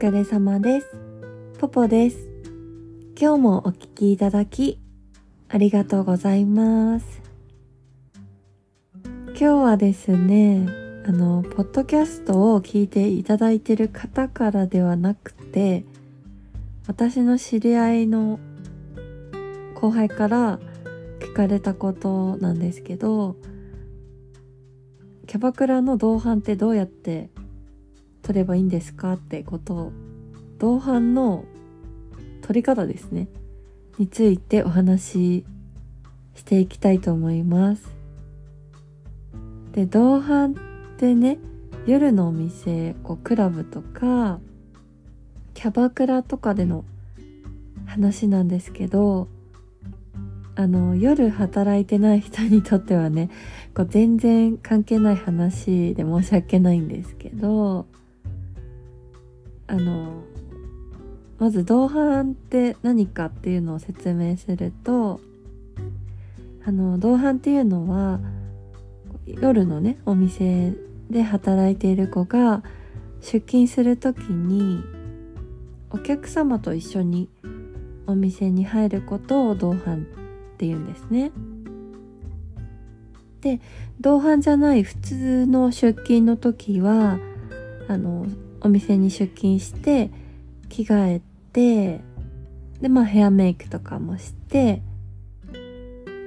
疲れ様です。ポポです。今日もお聞きいただき、ありがとうございます。今日はですね、あの、ポッドキャストを聞いていただいている方からではなくて、私の知り合いの後輩から聞かれたことなんですけど、キャバクラの同伴ってどうやって取ればいいんですかってことを同伴の取り方ですね。についてお話ししていきたいと思います。で同伴ってね夜のお店こうクラブとかキャバクラとかでの話なんですけどあの夜働いてない人にとってはねこう全然関係ない話で申し訳ないんですけどあのまず同伴って何かっていうのを説明するとあの同伴っていうのは夜のねお店で働いている子が出勤する時にお客様と一緒にお店に入ることを同伴って言うんですね。で同伴じゃない普通の出勤の時はあのお店に出勤して着替えてでまあヘアメイクとかもして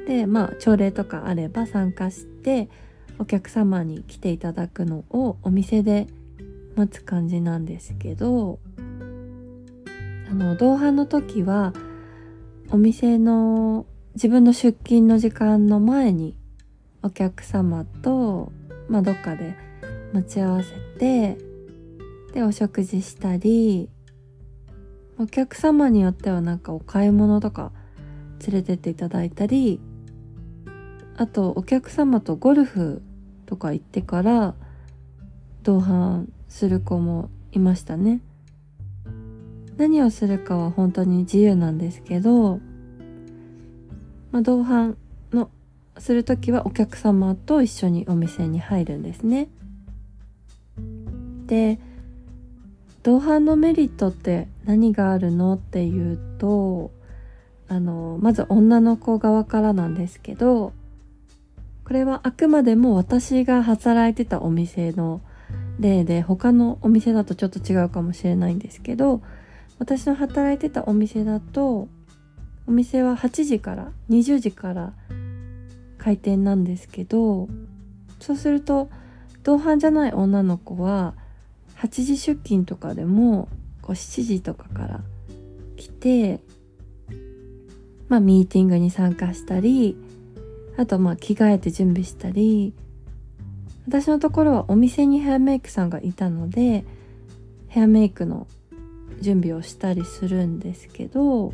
でまあ朝礼とかあれば参加してお客様に来ていただくのをお店で待つ感じなんですけどあの同伴の時はお店の自分の出勤の時間の前にお客様と、まあ、どっかで待ち合わせてでお食事したりお客様によってはなんかお買い物とか連れてっていただいたりあとお客様とゴルフとか行ってから同伴する子もいましたね。何をするかは本当に自由なんですけど、まあ、同伴のする時はお客様と一緒にお店に入るんですね。で同伴のメリットって何があるの？っていうとあのまず女の子側からなんですけどこれはあくまでも私が働いてたお店の例で他のお店だとちょっと違うかもしれないんですけど私の働いてたお店だとお店は8時から20時から開店なんですけどそうすると同伴じゃない女の子は8時出勤とかでもこう7時とかから来てまあミーティングに参加したりあとまあ着替えて準備したり私のところはお店にヘアメイクさんがいたのでヘアメイクの準備をしたりするんですけど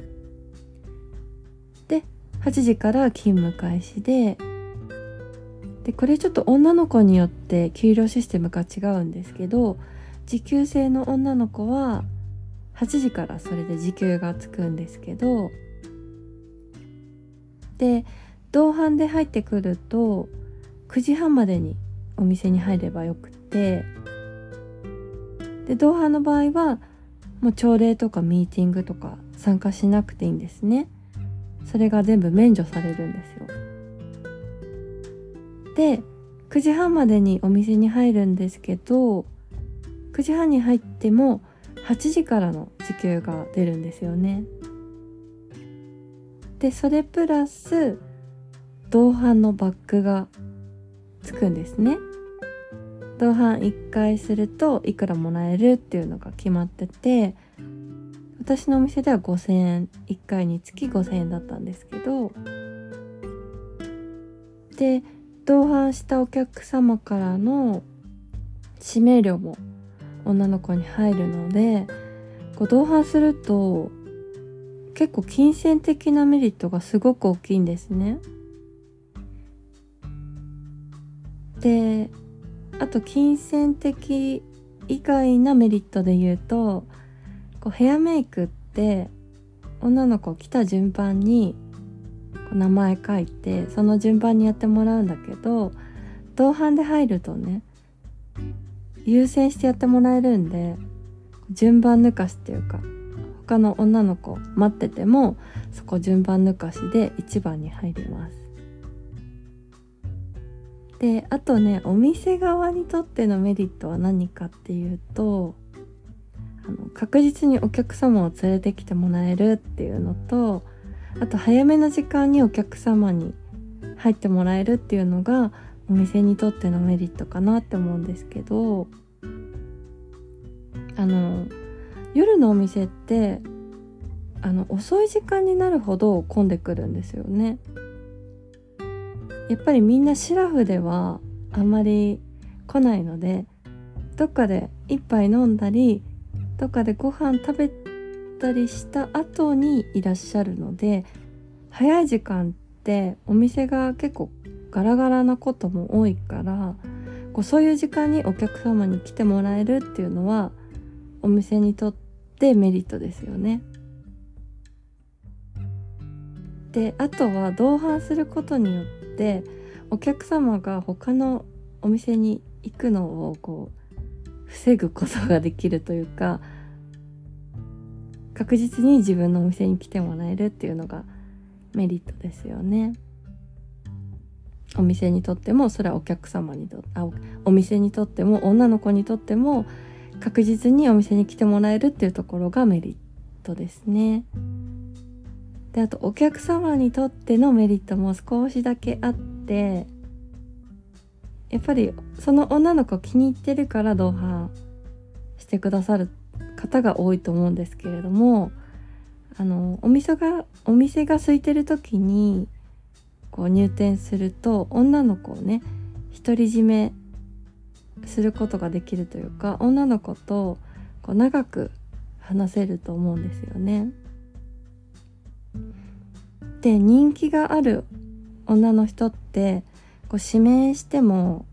で8時から勤務開始ででこれちょっと女の子によって給料システムが違うんですけど時給制の女の子は8時からそれで時給がつくんですけどで同伴で入ってくると9時半までにお店に入ればよくてで同伴の場合はもう朝礼とかミーティングとか参加しなくていいんですね。それが全部免除されるんですよ。で9時半までにお店に入るんですけど9時半に入っても8時からの時給が出るんですよね。でそれプラス同伴のバックがつくんですね。同伴1回するといくらもらえるっていうのが決まってて私のお店では5000円1回につき5000円だったんですけどで同伴したお客様からの指名料も女の子に入るのでこう同伴すると結構金銭的なメリットがすごく大きいんですね。であと金銭的以外なメリットで言うとこうヘアメイクって女の子来た順番にこう名前書いてその順番にやってもらうんだけど同伴で入るとね優先してやってもらえるんで順番抜かしっていうか他の女の子待っててもそこ順番抜かしで1番に入ります。であとねお店側にとってのメリットは何かっていうとあの確実にお客様を連れてきてもらえるっていうのとあと早めの時間にお客様に入ってもらえるっていうのがお店にとってのメリットかなって思うんですけどあの夜のお店ってあの遅い時間になるほど混んでくるんですよね。やっぱりみんなシラフではあんまり来ないのでどっかで一杯飲んだりどっかでご飯食べたりした後にいらっしゃるので早い時間ってお店が結構ガラガラなことも多いからこうそういう時間にお客様に来てもらえるっていうのはお店にとってメリットですよね。であとは同伴することによってお客様が他のお店に行くのをこう防ぐことができるというか確実に自分のお店に来てもらえるっていうのがメリットですよね。お店にとってもそれはお客様にとあお店にとっても女の子にとっても確実にお店に来てもらえるっていうところがメリットですね。であとお客様にとってのメリットも少しだけあってやっぱりその女の子気に入ってるから同伴してくださる方が多いと思うんですけれどもあのお店がお店が空いてる時にこう入店すると女の子をね独り占めすることができるというか女の子とこう長く話せると思うんですよね。で人気がある女の人ってこう指名しても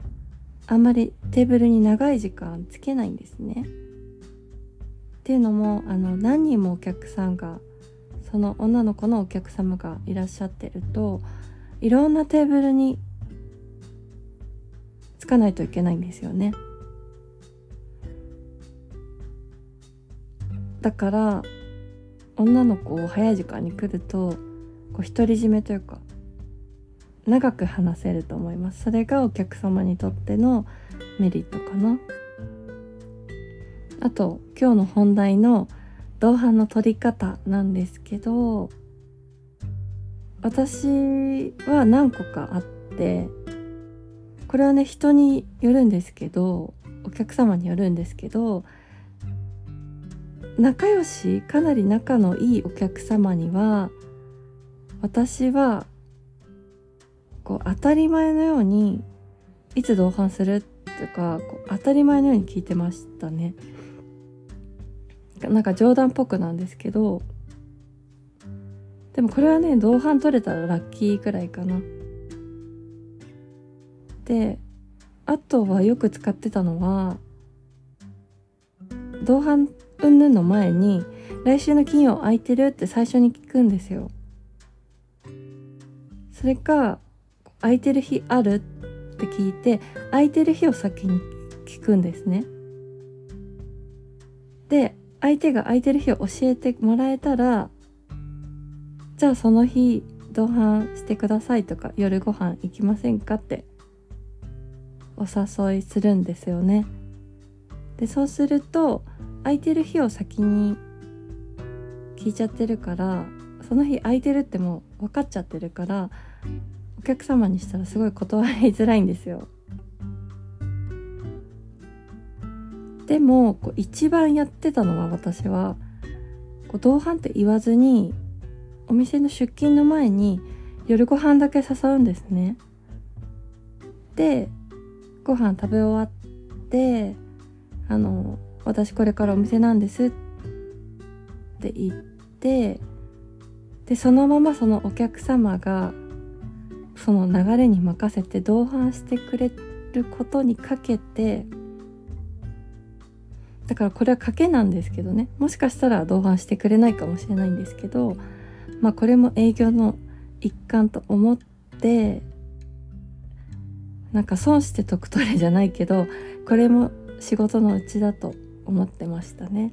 あんまりテーブルに長い時間つけないんですね。っていうのもあの何人もお客さんがその女の子のお客様がいらっしゃってるといろんなテーブルにつかないといけないんですよね。だから女の子を早い時間に来るとこう独り占めというか長く話せると思いますそれがお客様にとってのメリットかなあと今日の本題の同伴の取り方なんですけど私は何個かあってこれはね人によるんですけどお客様によるんですけど仲良しかなり仲のいいお客様には私はこう当たり前のようにいつ同伴するとかこう当たり前のように聞いてましたね。なんか冗談っぽくなんですけどでもこれはね同伴取れたらラッキーくらいかな。であとはよく使ってたのは同伴云々の前に来週の金曜空いてるって最初に聞くんですよ。それか空いてる日あるって聞いて空いてる日を先に聞くんですね。で相手が空いてる日を教えてもらえたらじゃあその日同伴してくださいとか夜ご飯行きませんか？ってお誘いするんですよね。でそうすると空いてる日を先に聞いちゃってるからその日空いてるってもう分かっちゃってるからお客様にしたらすごい断りづらいんですよ。でもこう一番やってたのは私はこう同伴って言わずにお店の出勤の前に夜ご飯だけ誘うんですね。でご飯食べ終わってあの私これからお店なんですって言ってでそのままそのお客様がその流れに任せて同伴してくれることにかけてだからこれは賭けなんですけどね。もしかしたら同伴してくれないかもしれないんですけどまあこれも営業の一環と思ってなんか損して得取れじゃないけどこれも仕事のうちだと思ってましたね。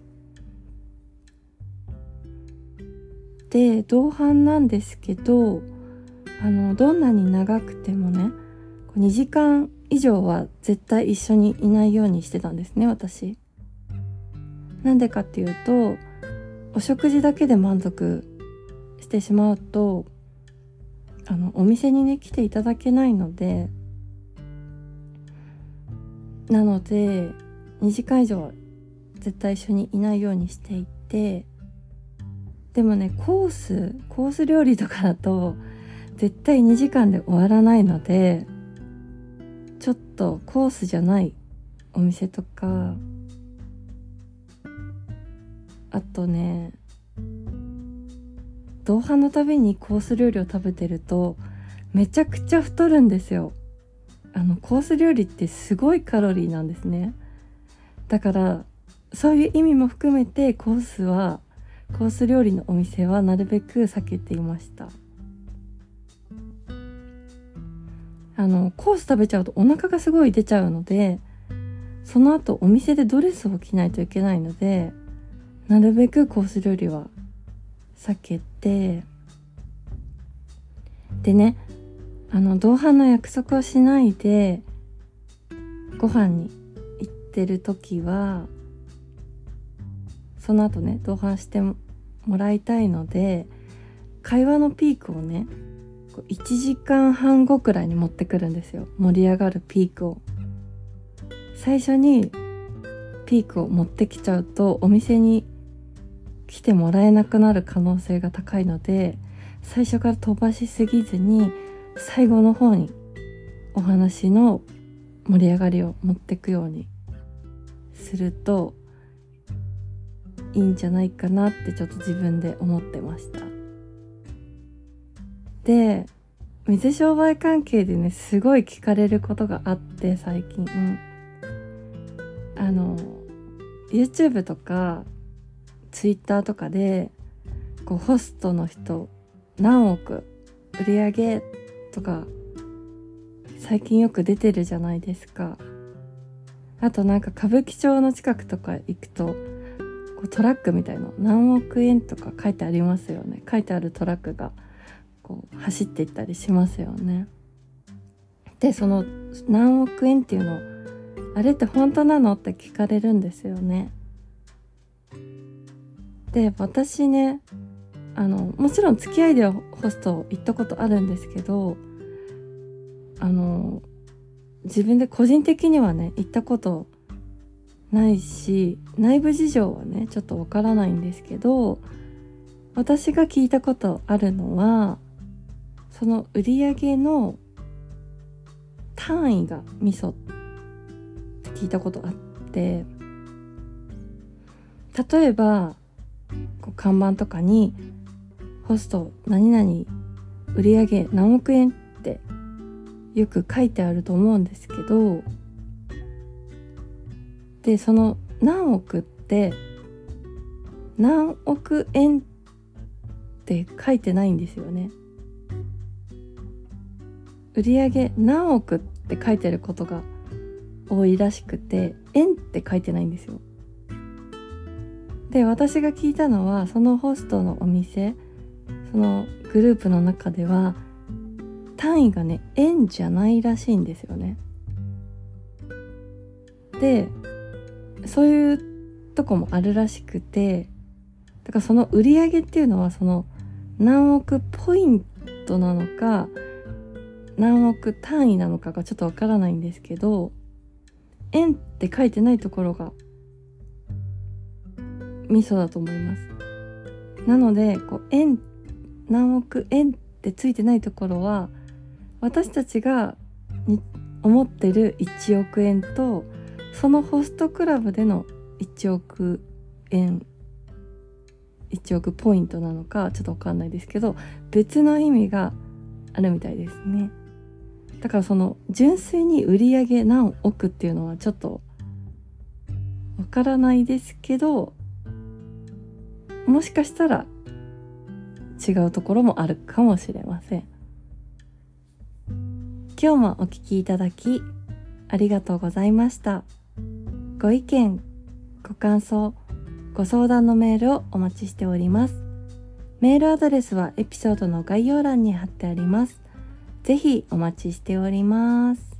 で同伴なんですけどあのどんなに長くてもね2時間以上は絶対一緒にいないようにしてたんですね私。なんでかっていうとお食事だけで満足してしまうとあのお店にね来ていただけないのでなので2時間以上絶対一緒にいないようにしていてでもねコースコース料理とかだと絶対2時間で終わらないのでちょっとコースじゃないお店とかあとね同伴のたびにコース料理を食べてるとめちゃくちゃ太るんですよ。あのコース料理ってすごいカロリーなんですね。だからそういう意味も含めてコースはコース料理のお店はなるべく避けていました。あのコース食べちゃうとお腹がすごい出ちゃうのでその後お店でドレスを着ないといけないのでなるべくコース料理は避けてでねあの同伴の約束をしないでご飯に行ってる時はその後ね同伴してもらいたいので会話のピークをね1時間半後くらいに持ってくるんですよ。盛り上がるピークを。最初にピークを持ってきちゃうとお店に来てもらえなくなる可能性が高いので最初から飛ばしすぎずに最後の方にお話の盛り上がりを持ってくようにするといいんじゃないかなってちょっと自分で思ってました。で水商売関係でねすごい聞かれることがあって最近、あの YouTube とかツイッターとかでこうホストの人何億売り上げとか最近よく出てるじゃないですか。あとなんか歌舞伎町の近くとか行くとこうトラックみたいの何億円とか書いてありますよね。書いてあるトラックがこう走っていったりしますよね。でその何億円っていうのあれって本当なのって聞かれるんですよね。で私ねあのもちろん付き合いではホスト行ったことあるんですけどあの自分で個人的にはね行ったことないし内部事情はねちょっとわからないんですけど私が聞いたことあるのはその売り上げの単位が味噌って聞いたことあって例えばこう看板とかにホスト何々売上何億円ってよく書いてあると思うんですけどでその何億って何億円って書いてないんですよね。売上何億って書いてることが多いらしくて円って書いてないんですよ。で私が聞いたのはそのホストのお店そのグループの中では単位がね円じゃないらしいんですよね。でそういうとこもあるらしくてだからその売り上げっていうのはその何億ポイントなのか何億単位なのかがちょっとわからないんですけど円って書いてないところが味噌だと思います。なのでこう円何億円ってついてないところは私たちがに思ってる1億円とそのホストクラブでの1億円1億ポイントなのかちょっとわかんないですけど別の意味があるみたいですね。だからその純粋に売り上げ何億っていうのはちょっとわからないですけどもしかしたら違うところもあるかもしれません今日もお聴きいただきありがとうございましたご意見ご感想ご相談のメールをお待ちしておりますメールアドレスはエピソードの概要欄に貼ってあります。ぜひお待ちしております。